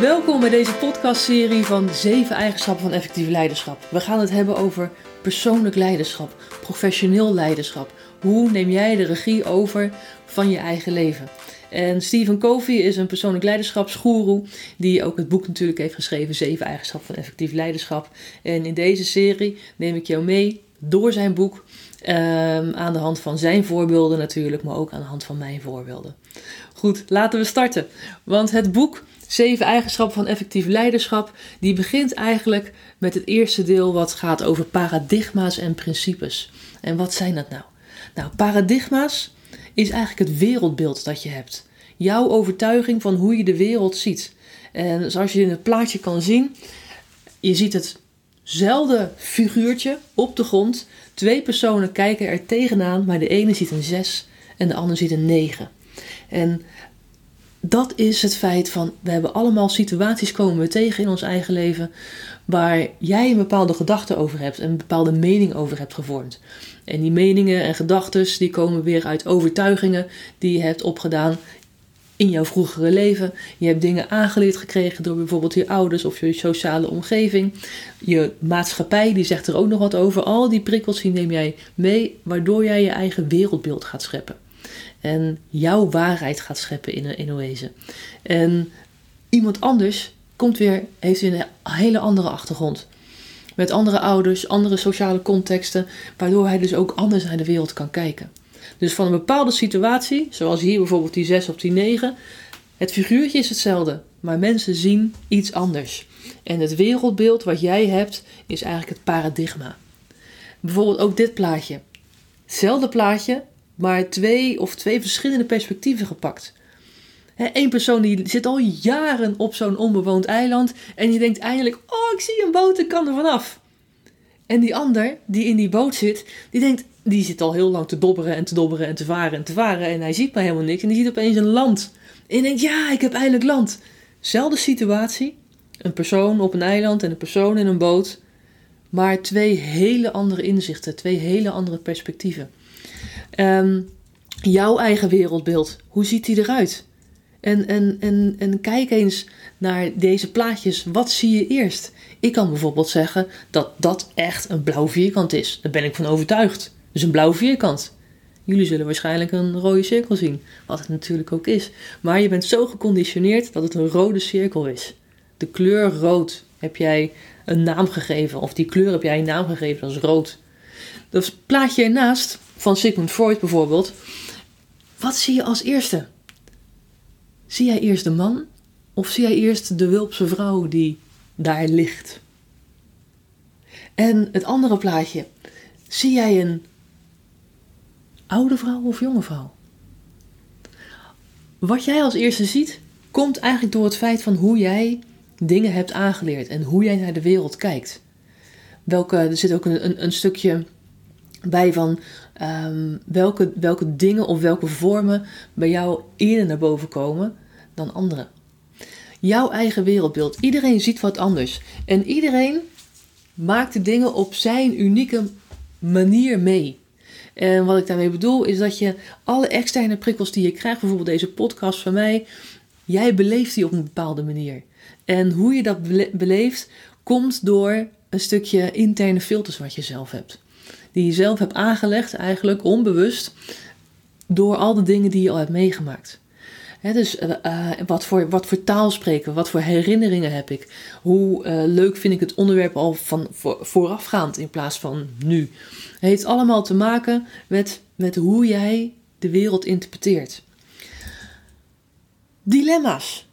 Welkom bij deze podcastserie van 7 eigenschappen van effectief leiderschap. We gaan het hebben over persoonlijk leiderschap, professioneel leiderschap. Hoe neem jij de regie over van je eigen leven? En Stephen Covey is een persoonlijk leiderschapsgoeroe die ook het boek natuurlijk heeft geschreven, 7 eigenschappen van effectief leiderschap. En in deze serie neem ik jou mee door zijn boek um, aan de hand van zijn voorbeelden natuurlijk, maar ook aan de hand van mijn voorbeelden. Goed, laten we starten. Want het boek Zeven eigenschappen van effectief leiderschap, die begint eigenlijk met het eerste deel wat gaat over paradigma's en principes. En wat zijn dat nou? Nou, paradigma's is eigenlijk het wereldbeeld dat je hebt. Jouw overtuiging van hoe je de wereld ziet. En zoals je in het plaatje kan zien, je ziet hetzelfde figuurtje op de grond. Twee personen kijken er tegenaan, maar de ene ziet een 6 en de ander ziet een 9. En dat is het feit van we hebben allemaal situaties komen we tegen in ons eigen leven waar jij een bepaalde gedachte over hebt en een bepaalde mening over hebt gevormd. En die meningen en gedachten die komen weer uit overtuigingen die je hebt opgedaan in jouw vroegere leven. Je hebt dingen aangeleerd gekregen door bijvoorbeeld je ouders of je sociale omgeving. Je maatschappij die zegt er ook nog wat over. Al die prikkels die neem jij mee, waardoor jij je eigen wereldbeeld gaat scheppen en jouw waarheid gaat scheppen in, in wezen. En iemand anders komt weer, heeft een hele andere achtergrond. Met andere ouders, andere sociale contexten, waardoor hij dus ook anders naar de wereld kan kijken. Dus van een bepaalde situatie, zoals hier bijvoorbeeld die 6 of die 9, het figuurtje is hetzelfde, maar mensen zien iets anders. En het wereldbeeld wat jij hebt, is eigenlijk het paradigma. Bijvoorbeeld ook dit plaatje. Hetzelfde plaatje, maar twee of twee verschillende perspectieven gepakt. Eén persoon die zit al jaren op zo'n onbewoond eiland en die denkt eindelijk: Oh, ik zie een boot, ik kan er vanaf. En die ander die in die boot zit, die denkt: Die zit al heel lang te dobberen en te dobberen en te varen en te varen en hij ziet maar helemaal niks en die ziet opeens een land. En die denkt: Ja, ik heb eindelijk land. Zelfde situatie, een persoon op een eiland en een persoon in een boot, maar twee hele andere inzichten, twee hele andere perspectieven. Um, jouw eigen wereldbeeld, hoe ziet die eruit? En, en, en, en kijk eens naar deze plaatjes. Wat zie je eerst? Ik kan bijvoorbeeld zeggen dat dat echt een blauw vierkant is. Daar ben ik van overtuigd. Dus een blauw vierkant. Jullie zullen waarschijnlijk een rode cirkel zien, wat het natuurlijk ook is. Maar je bent zo geconditioneerd dat het een rode cirkel is. De kleur rood heb jij een naam gegeven, of die kleur heb jij een naam gegeven, als rood. Dat plaatje ernaast van Sigmund Freud bijvoorbeeld. Wat zie je als eerste? Zie jij eerst de man of zie jij eerst de wulpse vrouw die daar ligt? En het andere plaatje. Zie jij een oude vrouw of jonge vrouw? Wat jij als eerste ziet, komt eigenlijk door het feit van hoe jij dingen hebt aangeleerd en hoe jij naar de wereld kijkt. Welke, er zit ook een, een, een stukje bij van Ehm, welke, welke dingen of welke vormen bij jou eerder naar boven komen dan anderen. Jouw eigen wereldbeeld. Iedereen ziet wat anders. En iedereen maakt de dingen op zijn unieke manier mee. En wat ik daarmee bedoel is dat je alle externe prikkels die je krijgt, bijvoorbeeld deze podcast van mij, jij beleeft die op een bepaalde manier. En hoe je dat beleeft, komt door een stukje interne filters wat je zelf hebt die je zelf hebt aangelegd, eigenlijk onbewust, door al de dingen die je al hebt meegemaakt. dus uh, wat, voor, wat voor taal spreken, wat voor herinneringen heb ik, hoe uh, leuk vind ik het onderwerp al van voor, voorafgaand in plaats van nu. Het heeft allemaal te maken met, met hoe jij de wereld interpreteert. Dilemma's.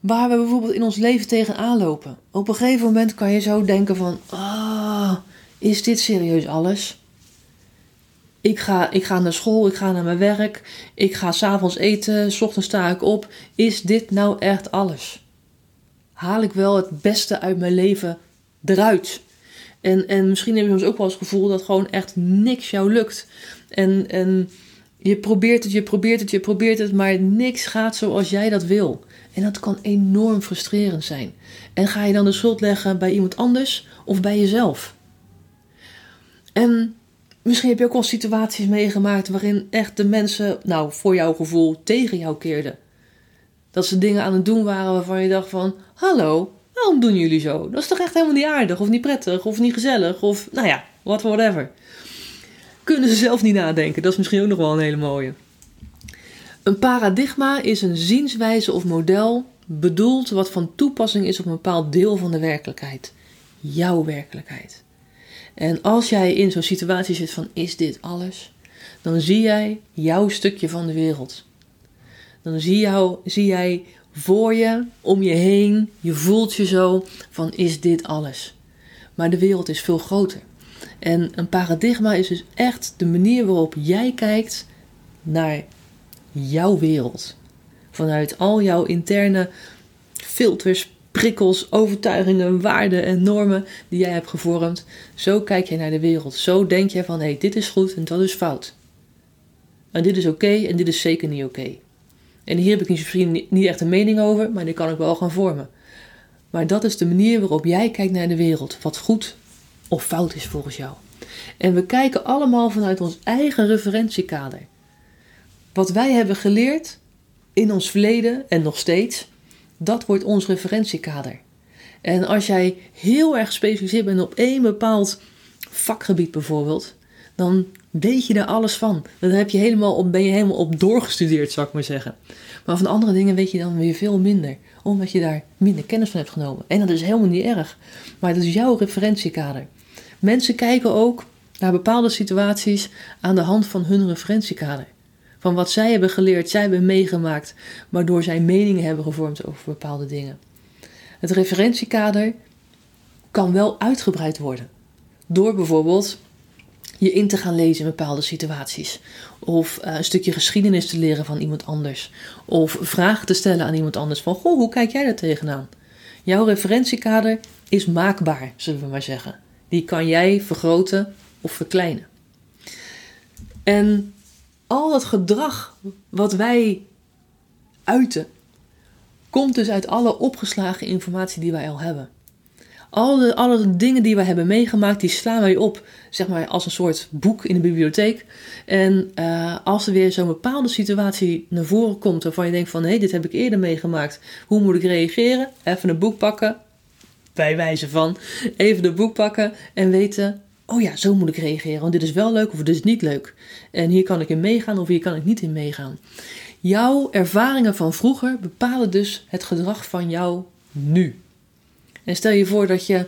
Waar we bijvoorbeeld in ons leven tegenaan lopen. Op een gegeven moment kan je zo denken van... Ah, is dit serieus alles? Ik ga, ik ga naar school, ik ga naar mijn werk, ik ga s'avonds eten, s ochtends sta ik op. Is dit nou echt alles? Haal ik wel het beste uit mijn leven eruit? En, en misschien heb je soms ook wel eens het gevoel dat gewoon echt niks jou lukt. En, en je probeert het, je probeert het, je probeert het, maar niks gaat zoals jij dat wil. En dat kan enorm frustrerend zijn. En ga je dan de schuld leggen bij iemand anders of bij jezelf? En misschien heb je ook wel situaties meegemaakt waarin echt de mensen, nou voor jouw gevoel, tegen jou keerden. Dat ze dingen aan het doen waren waarvan je dacht van... Hallo, waarom doen jullie zo? Dat is toch echt helemaal niet aardig of niet prettig of niet gezellig of nou ja, what whatever. Kunnen ze zelf niet nadenken. Dat is misschien ook nog wel een hele mooie. Een paradigma is een zienswijze of model bedoeld wat van toepassing is op een bepaald deel van de werkelijkheid. Jouw werkelijkheid. En als jij in zo'n situatie zit van is dit alles? Dan zie jij jouw stukje van de wereld. Dan zie, jou, zie jij voor je, om je heen, je voelt je zo van is dit alles? Maar de wereld is veel groter. En een paradigma is dus echt de manier waarop jij kijkt naar jouw wereld. Vanuit al jouw interne filters, prikkels, overtuigingen, waarden en normen die jij hebt gevormd. Zo kijk je naar de wereld. Zo denk je van hé, hey, dit is goed en dat is fout. En dit is oké en dit is zeker niet oké. En hier heb ik misschien niet echt een mening over, maar die kan ik wel gaan vormen. Maar dat is de manier waarop jij kijkt naar de wereld. Wat goed of fout is volgens jou. En we kijken allemaal vanuit ons eigen referentiekader. Wat wij hebben geleerd in ons verleden en nog steeds, dat wordt ons referentiekader. En als jij heel erg gespecialiseerd bent op één bepaald vakgebied bijvoorbeeld, dan weet je daar alles van. Dan heb je helemaal op, ben je helemaal op doorgestudeerd, zou ik maar zeggen. Maar van andere dingen weet je dan weer veel minder, omdat je daar minder kennis van hebt genomen. En dat is helemaal niet erg, maar dat is jouw referentiekader. Mensen kijken ook naar bepaalde situaties aan de hand van hun referentiekader. Van wat zij hebben geleerd, zij hebben meegemaakt, waardoor zij meningen hebben gevormd over bepaalde dingen. Het referentiekader kan wel uitgebreid worden. Door bijvoorbeeld je in te gaan lezen in bepaalde situaties. Of uh, een stukje geschiedenis te leren van iemand anders. Of vragen te stellen aan iemand anders van, goh, hoe kijk jij daar tegenaan? Jouw referentiekader is maakbaar, zullen we maar zeggen. Die kan jij vergroten of verkleinen. En al het gedrag wat wij uiten, komt dus uit alle opgeslagen informatie die wij al hebben. Alle, alle dingen die we hebben meegemaakt, die slaan wij op, zeg maar, als een soort boek in de bibliotheek. En uh, als er weer zo'n bepaalde situatie naar voren komt waarvan je denkt van, hé, hey, dit heb ik eerder meegemaakt. Hoe moet ik reageren? Even een boek pakken, bij wijze van, even een boek pakken en weten, oh ja, zo moet ik reageren, want dit is wel leuk of dit is niet leuk. En hier kan ik in meegaan of hier kan ik niet in meegaan. Jouw ervaringen van vroeger bepalen dus het gedrag van jou nu. En stel je voor dat je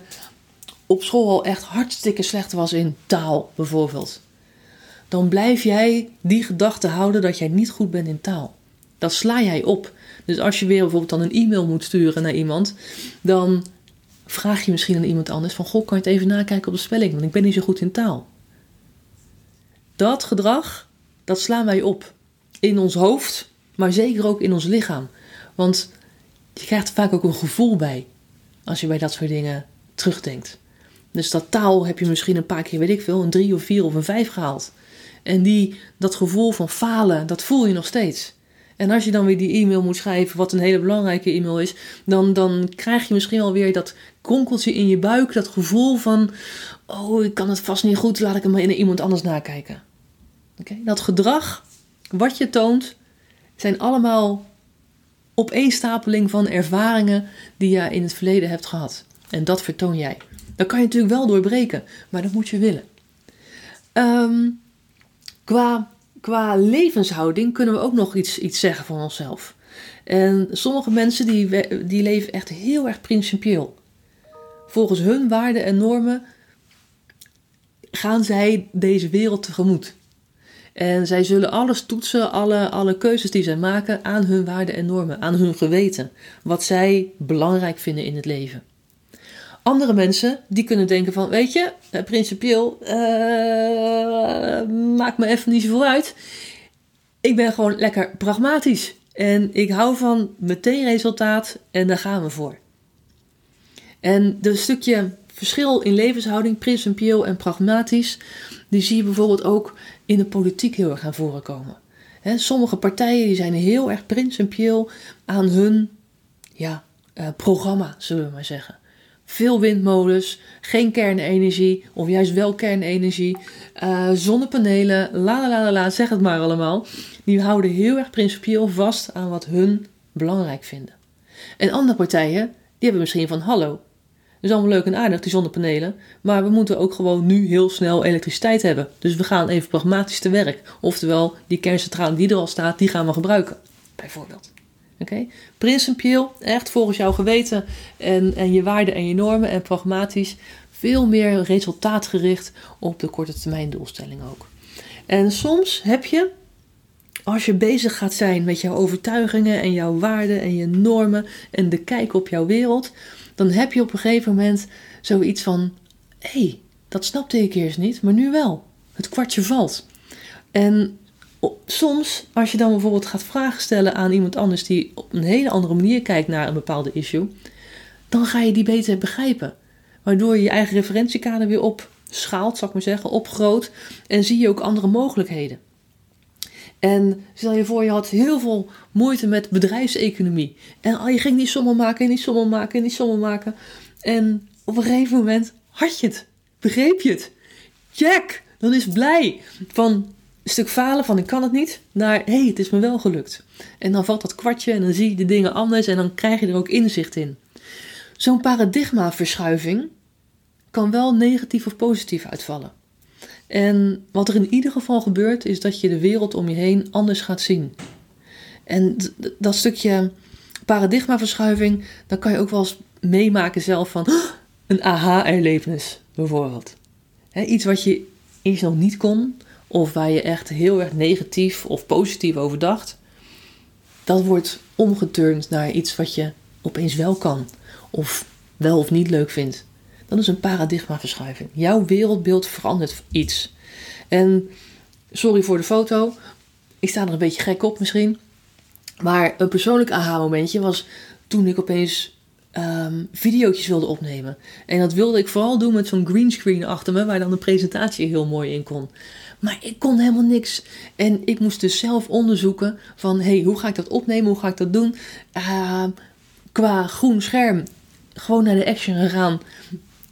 op school al echt hartstikke slecht was in taal, bijvoorbeeld. Dan blijf jij die gedachte houden dat jij niet goed bent in taal. Dat sla jij op. Dus als je weer bijvoorbeeld dan een e-mail moet sturen naar iemand, dan vraag je misschien aan iemand anders van, goh, kan je het even nakijken op de spelling, want ik ben niet zo goed in taal. Dat gedrag, dat slaan wij op. In ons hoofd, maar zeker ook in ons lichaam. Want je krijgt er vaak ook een gevoel bij als je bij dat soort dingen terugdenkt. Dus dat taal heb je misschien een paar keer, weet ik veel, een drie of vier of een vijf gehaald. En die, dat gevoel van falen, dat voel je nog steeds. En als je dan weer die e-mail moet schrijven, wat een hele belangrijke e-mail is, dan, dan krijg je misschien alweer dat kronkeltje in je buik, dat gevoel van, oh, ik kan het vast niet goed, laat ik hem maar in iemand anders nakijken. Oké, Dat gedrag, wat je toont, zijn allemaal opeenstapeling van ervaringen die je in het verleden hebt gehad. En dat vertoon jij. Dat kan je natuurlijk wel doorbreken, maar dat moet je willen. Ehm, qua, qua levenshouding kunnen we ook nog iets, iets zeggen van onszelf. En sommige mensen die, die leven echt heel erg principieel. Volgens hun waarden en normen gaan zij deze wereld tegemoet. En zij zullen alles toetsen, alle, alle keuzes die zij maken, aan hun waarden en normen, aan hun geweten. Wat zij belangrijk vinden in het leven. Andere mensen die kunnen denken van, weet je, eh, principieel uh, maakt me even niet zoveel uit. Ik ben gewoon lekker pragmatisch. En ik hou van meteen resultaat en daar gaan we voor. En dat stukje verschil in levenshouding, principieel en pragmatisch, die zie je bijvoorbeeld ook in de politiek heel erg aan voren komen. sommige partijen die zijn heel erg principieel aan hun ja, uh, programma, zullen we maar zeggen. Veel windmolens, geen kernenergie, of juist wel kernenergie, uh, zonnepanelen, la la la la, zeg het maar allemaal. Die houden heel erg principieel vast aan wat hun belangrijk vinden. En andere partijen, die hebben misschien van hallo. Dat is allemaal leuk en aardig, die zonnepanelen. Maar we moeten ook gewoon nu heel snel elektriciteit hebben. Dus we gaan even pragmatisch te werk. Oftewel, die kerncentrale die er al staat, die gaan we gebruiken. Bijvoorbeeld. Oké? Principieel, echt volgens jouw geweten en, en je waarden en je normen en pragmatisch. Veel meer resultaatgericht op de korte termijn doelstelling ook. En soms heb je, als je bezig gaat zijn met jouw overtuigingen en jouw waarden en je normen en de kijk op jouw wereld, dan heb je op een gegeven moment zoiets van: hé, hey, dat snapte ik eerst niet, maar nu wel. Het kwartje valt. En soms, als je dan bijvoorbeeld gaat vragen stellen aan iemand anders die op een hele andere manier kijkt naar een bepaalde issue, dan ga je die beter begrijpen. Waardoor je je eigen referentiekader weer opschaalt, zal ik maar zeggen, opgroot en zie je ook andere mogelijkheden. En stel je voor, je had heel veel moeite met bedrijfseconomie. En je ging die sommen maken en die sommen maken en die sommen maken. En op een gegeven moment had je het. Begreep je het? Jack, dan is blij. Van stuk falen van ik kan het niet, naar hé, hey, het is me wel gelukt. En dan valt dat kwartje en dan zie je de dingen anders en dan krijg je er ook inzicht in. Zo'n paradigmaverschuiving kan wel negatief of positief uitvallen. En wat er in ieder geval gebeurt, is dat je de wereld om je heen anders gaat zien. En dat stukje paradigmaverschuiving, dan kan je ook wel eens meemaken zelf van een aha-erlevenis, bijvoorbeeld. iets wat je eerst nog niet kon, of waar je echt heel erg negatief of positief over dacht, dat wordt omgeturnd naar iets wat je opeens wel kan, of wel of niet leuk vindt. Dat is een paradigmaverschuiving. Jouw wereldbeeld verandert iets. En sorry voor de foto. Ik sta er een beetje gek op misschien. Maar een persoonlijk aha-momentje was toen ik opeens um, video's wilde opnemen. En dat wilde ik vooral doen met zo'n greenscreen achter me, waar dan de presentatie heel mooi in kon. Maar ik kon helemaal niks. En ik moest dus zelf onderzoeken van, hey, hoe ga ik dat opnemen? Hoe ga ik dat doen? Uh, qua groen scherm, gewoon naar de action gegaan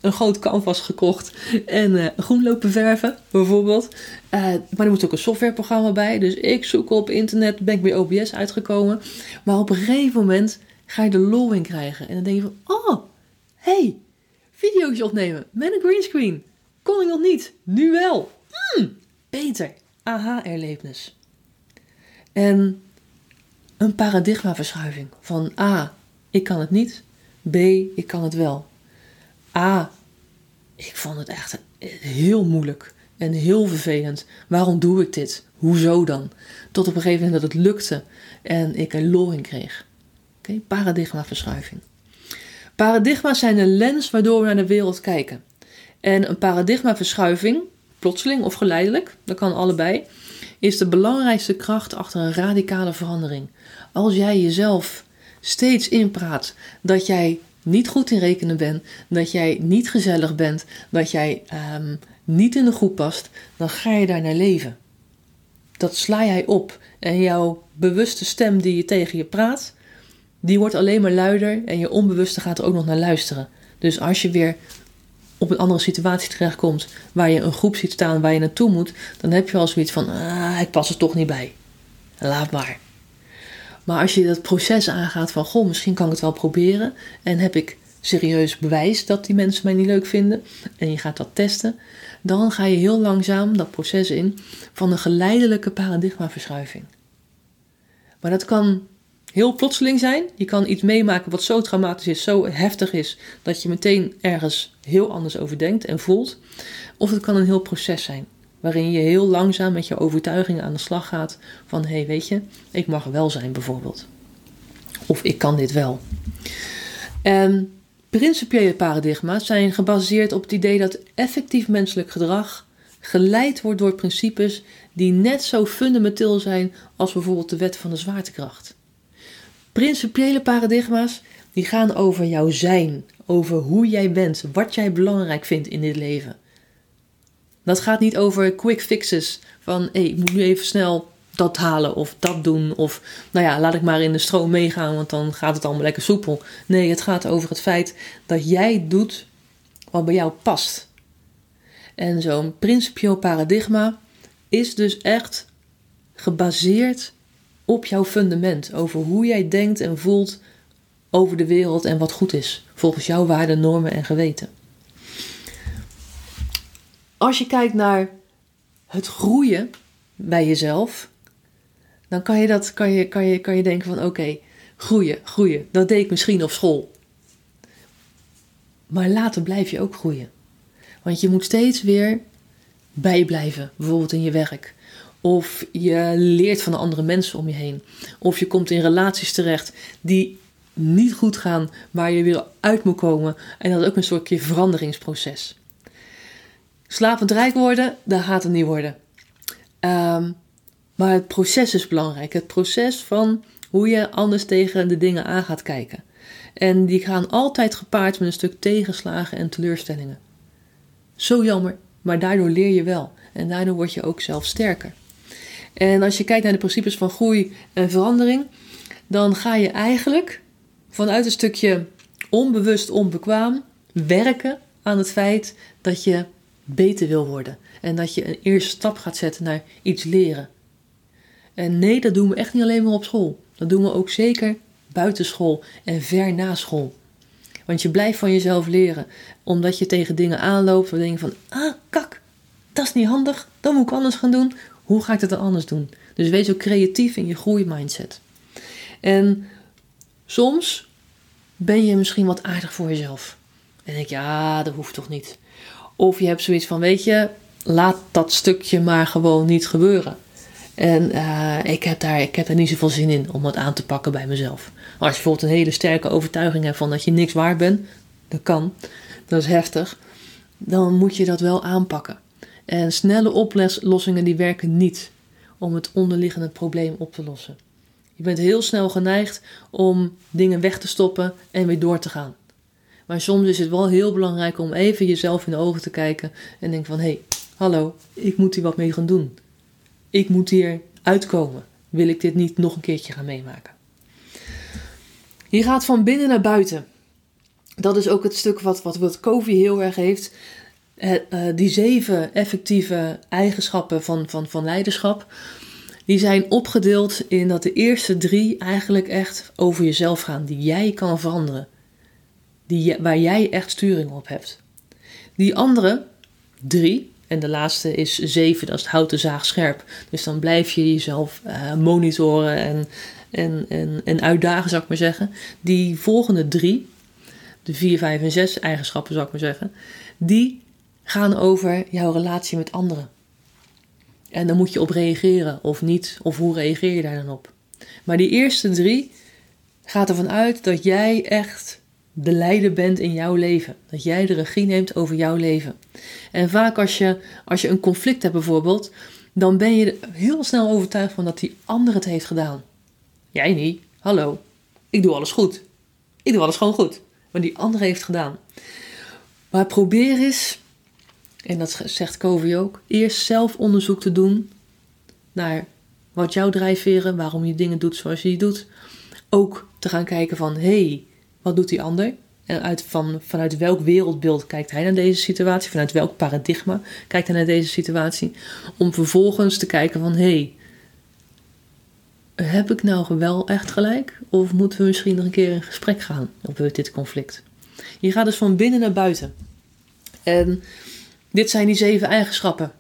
een groot canvas gekocht en uh, groen lopen verven, bijvoorbeeld. Uh, maar er moet ook een softwareprogramma bij. Dus ik zoek op internet, ben ik bij OBS uitgekomen. Maar op een gegeven moment ga je de lol in krijgen. En dan denk je van, oh, hey, video's opnemen met een greenscreen. Kon ik nog niet, nu wel. Hmm, beter. Aha-erlevenis. En een paradigmaverschuiving van A, ik kan het niet. B, ik kan het wel. A, ik vond het echt heel moeilijk en heel vervelend. Waarom doe ik dit? Hoezo dan? Tot op een gegeven moment dat het lukte en ik er lol in kreeg. Paradigmaverschuiving. Paradigma's zijn een lens waardoor we naar de wereld kijken. En een paradigmaverschuiving, plotseling of geleidelijk, dat kan allebei, is de belangrijkste kracht achter een radicale verandering. Als jij jezelf steeds inpraat dat jij niet goed in rekenen bent, dat jij niet gezellig bent, dat jij um, niet in de groep past, dan ga je daar naar leven. Dat sla jij op en jouw bewuste stem die je tegen je praat, die wordt alleen maar luider en je onbewuste gaat er ook nog naar luisteren. Dus als je weer op een andere situatie terechtkomt waar je een groep ziet staan waar je naartoe moet, dan heb je al zoiets van: ah, ik pas er toch niet bij. Laat maar. Maar als je dat proces aangaat van, goh, misschien kan ik het wel proberen. En heb ik serieus bewijs dat die mensen mij niet leuk vinden. En je gaat dat testen. Dan ga je heel langzaam dat proces in van een geleidelijke paradigmaverschuiving. Maar dat kan heel plotseling zijn. Je kan iets meemaken wat zo traumatisch is, zo heftig is, dat je meteen ergens heel anders over denkt en voelt. Of het kan een heel proces zijn. Waarin je heel langzaam met je overtuigingen aan de slag gaat van hé, hey, weet je, ik mag wel zijn bijvoorbeeld. Of ik kan dit wel. En principiële paradigma's zijn gebaseerd op het idee dat effectief menselijk gedrag geleid wordt door principes die net zo fundamenteel zijn als bijvoorbeeld de wet van de zwaartekracht. Principiële paradigma's die gaan over jouw zijn, over hoe jij bent, wat jij belangrijk vindt in dit leven. Dat gaat niet over quick fixes van hé, ik moet nu even snel dat halen of dat doen. Of nou ja, laat ik maar in de stroom meegaan, want dan gaat het allemaal lekker soepel. Nee, het gaat over het feit dat jij doet wat bij jou past. En zo'n principieel paradigma is dus echt gebaseerd op jouw fundament. Over hoe jij denkt en voelt over de wereld en wat goed is. Volgens jouw waarden, normen en geweten. Als je kijkt naar het groeien bij jezelf, dan kan je, dat, kan je, kan je, kan je denken van oké, groeien, groeien. Dat deed ik misschien op school. Maar later blijf je ook groeien. Want je moet steeds weer bijblijven, bijvoorbeeld in je werk. Of je leert van de andere mensen om je heen. Of je komt in relaties terecht die niet goed gaan, waar je weer uit moet komen. En dat is ook een soort veranderingsproces. Slapend rijk worden, dat gaat het niet worden. Um, maar het proces is belangrijk. Het proces van hoe je anders tegen de dingen aan gaat kijken. En die gaan altijd gepaard met een stuk tegenslagen en teleurstellingen. Zo jammer, maar daardoor leer je wel. En daardoor word je ook zelf sterker. En als je kijkt naar de principes van groei en verandering, dan ga je eigenlijk vanuit een stukje onbewust onbekwaam werken aan het feit dat je beter wil worden. En dat je een eerste stap gaat zetten naar iets leren. En nee, dat doen we echt niet alleen maar op school. Dat doen we ook zeker buitenschool en ver na school. Want je blijft van jezelf leren. Omdat je tegen dingen aanloopt waar je van... Ah, kak, dat is niet handig. Dat moet ik anders gaan doen. Hoe ga ik dat dan anders doen? Dus wees ook creatief in je groeimindset. En soms ben je misschien wat aardig voor jezelf. En denk je, ja, dat hoeft toch niet. Of je hebt zoiets van, weet je, laat dat stukje maar gewoon niet gebeuren. En uh, ik, heb daar, ik heb daar niet zoveel zin in om dat aan te pakken bij mezelf. Als je bijvoorbeeld een hele sterke overtuiging hebt van dat je niks waard bent, dat kan, dat is heftig, dan moet je dat wel aanpakken. En snelle oplossingen die werken niet om het onderliggende probleem op te lossen. Je bent heel snel geneigd om dingen weg te stoppen en weer door te gaan. Maar soms is het wel heel belangrijk om even jezelf in de ogen te kijken en denken van hé, hey, hallo, ik moet hier wat mee gaan doen ik moet hier uitkomen. Wil ik dit niet nog een keertje gaan meemaken? Je gaat van binnen naar buiten. Dat is ook het stuk wat, wat, wat heel erg heeft. Uh, die zeven effectieve eigenschappen van, van, van leiderschap. Die zijn opgedeeld in dat de eerste drie eigenlijk echt over jezelf gaan. Die jij kan veranderen. Die, waar jij echt sturing op hebt. Die andere drie, en de laatste is 7, dat is het houten zaag scherp. Dus dan blijf je jezelf uh, monitoren en, en, en, en uitdagen, zou ik maar zeggen. Die volgende drie, de 4, 5 en 6 eigenschappen, zou ik maar zeggen, die gaan over jouw relatie met anderen. En dan moet je op reageren of niet, of hoe reageer je daar dan op. Maar die eerste drie gaat ervan uit dat jij echt de leider bent in jouw leven. Dat jij de regie neemt over jouw leven. En vaak als je, als je een conflict hebt bijvoorbeeld, dan ben je heel snel overtuigd van dat die ander het heeft gedaan. Jij niet. Hallo. Ik doe alles goed. Ik doe alles gewoon goed. Maar die ander heeft gedaan. Maar probeer eens, en dat zegt Covey ook, eerst zelf onderzoek te doen naar wat jouw drijfveren, waarom je dingen doet zoals je die doet. Ook te gaan kijken van, hé, hey, wat doet die ander? En uit, van, vanuit welk wereldbeeld kijkt hij naar deze situatie? Vanuit welk paradigma kijkt hij naar deze situatie? Om vervolgens te kijken van, hé, hey, heb ik nou wel echt gelijk? Of moeten we misschien nog een keer in gesprek gaan over dit conflict? Je gaat dus van binnen naar buiten. En dit zijn die zeven eigenschappen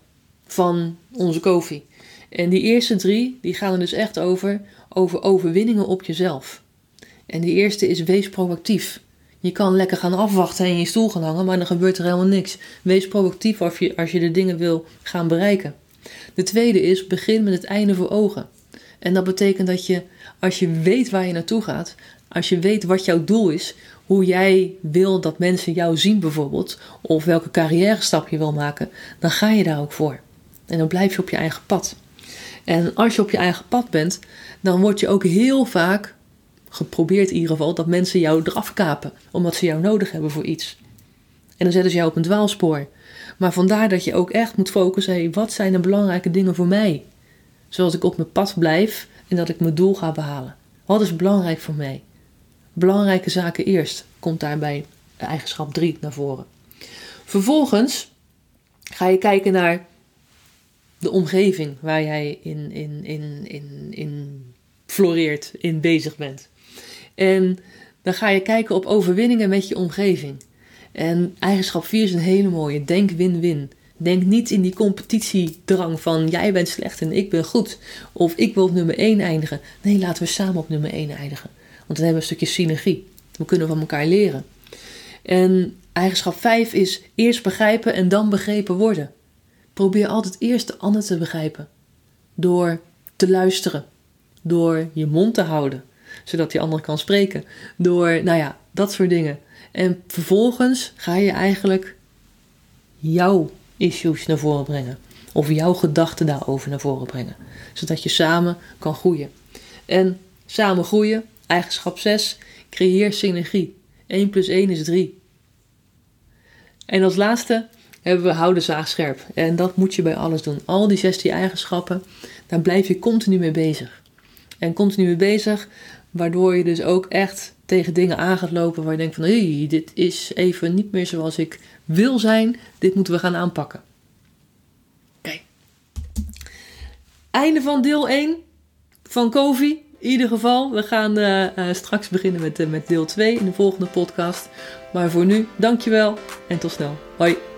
van onze koffie. En die eerste drie, die gaan er dus echt over, over overwinningen op jezelf. En die eerste is wees proactief. Je kan lekker gaan afwachten en in je stoel gaan hangen, maar dan gebeurt er helemaal niks. Wees proactief als je, als je de dingen wil gaan bereiken. De tweede is begin met het einde voor ogen. En dat betekent dat je, als je weet waar je naartoe gaat, als je weet wat jouw doel is, hoe jij wil dat mensen jou zien bijvoorbeeld, of welke carrière stap je wil maken, dan ga je daar ook voor. En dan blijf je op je eigen pad. En als je op je eigen pad bent, dan word je ook heel vaak geprobeerd in ieder geval, dat mensen jou eraf kapen, omdat ze jou nodig hebben voor iets. En dan zetten ze jou op een dwaalspoor. Maar vandaar dat je ook echt moet focussen, hey, wat zijn de belangrijke dingen voor mij? Zoals ik op mijn pad blijf en dat ik mijn doel ga behalen. Wat is belangrijk voor mij? Belangrijke zaken eerst, komt daarbij eigenschap 3 naar voren. Vervolgens ga je kijken naar de omgeving waar jij in, in, in, in, in floreert, in bezig bent. En dan ga je kijken op overwinningen met je omgeving. En eigenschap 4 is een hele mooie. Denk win-win. Denk niet in die competitiedrang van jij bent slecht en ik ben goed. Of ik wil op nummer 1 eindigen. Nee, laten we samen op nummer 1 eindigen. Dan hebben we een stukje synergie. We kunnen van elkaar leren. En eigenschap 5 is eerst begrijpen en dan begrepen worden. Probeer altijd eerst de ander te begrijpen. Door te luisteren. Door je mond te houden. Zodat die ander kan spreken. Door, nou ja, dat soort dingen. En vervolgens ga je eigenlijk jouw issues naar voren brengen. Of jouw gedachten daarover naar voren brengen. Zodat je samen kan groeien. En samen groeien, eigenschap 6, creëer synergie. 1 plus 1 is 3. En als laatste hebben we houden zaag scherp. En dat moet je bij alles doen. Al die 16 eigenschappen, daar blijf je continu mee bezig. En continu mee bezig, waardoor je dus ook echt tegen dingen aan gaat lopen waar je denkt van hé, dit is even niet meer zoals ik wil zijn. Dit moeten we gaan aanpakken. Oké. Einde van deel 1 van Kovi. In ieder geval, we gaan uh, uh, straks beginnen met, uh, met deel 2 in de volgende podcast. Maar voor nu, dankjewel en tot snel. Hoi.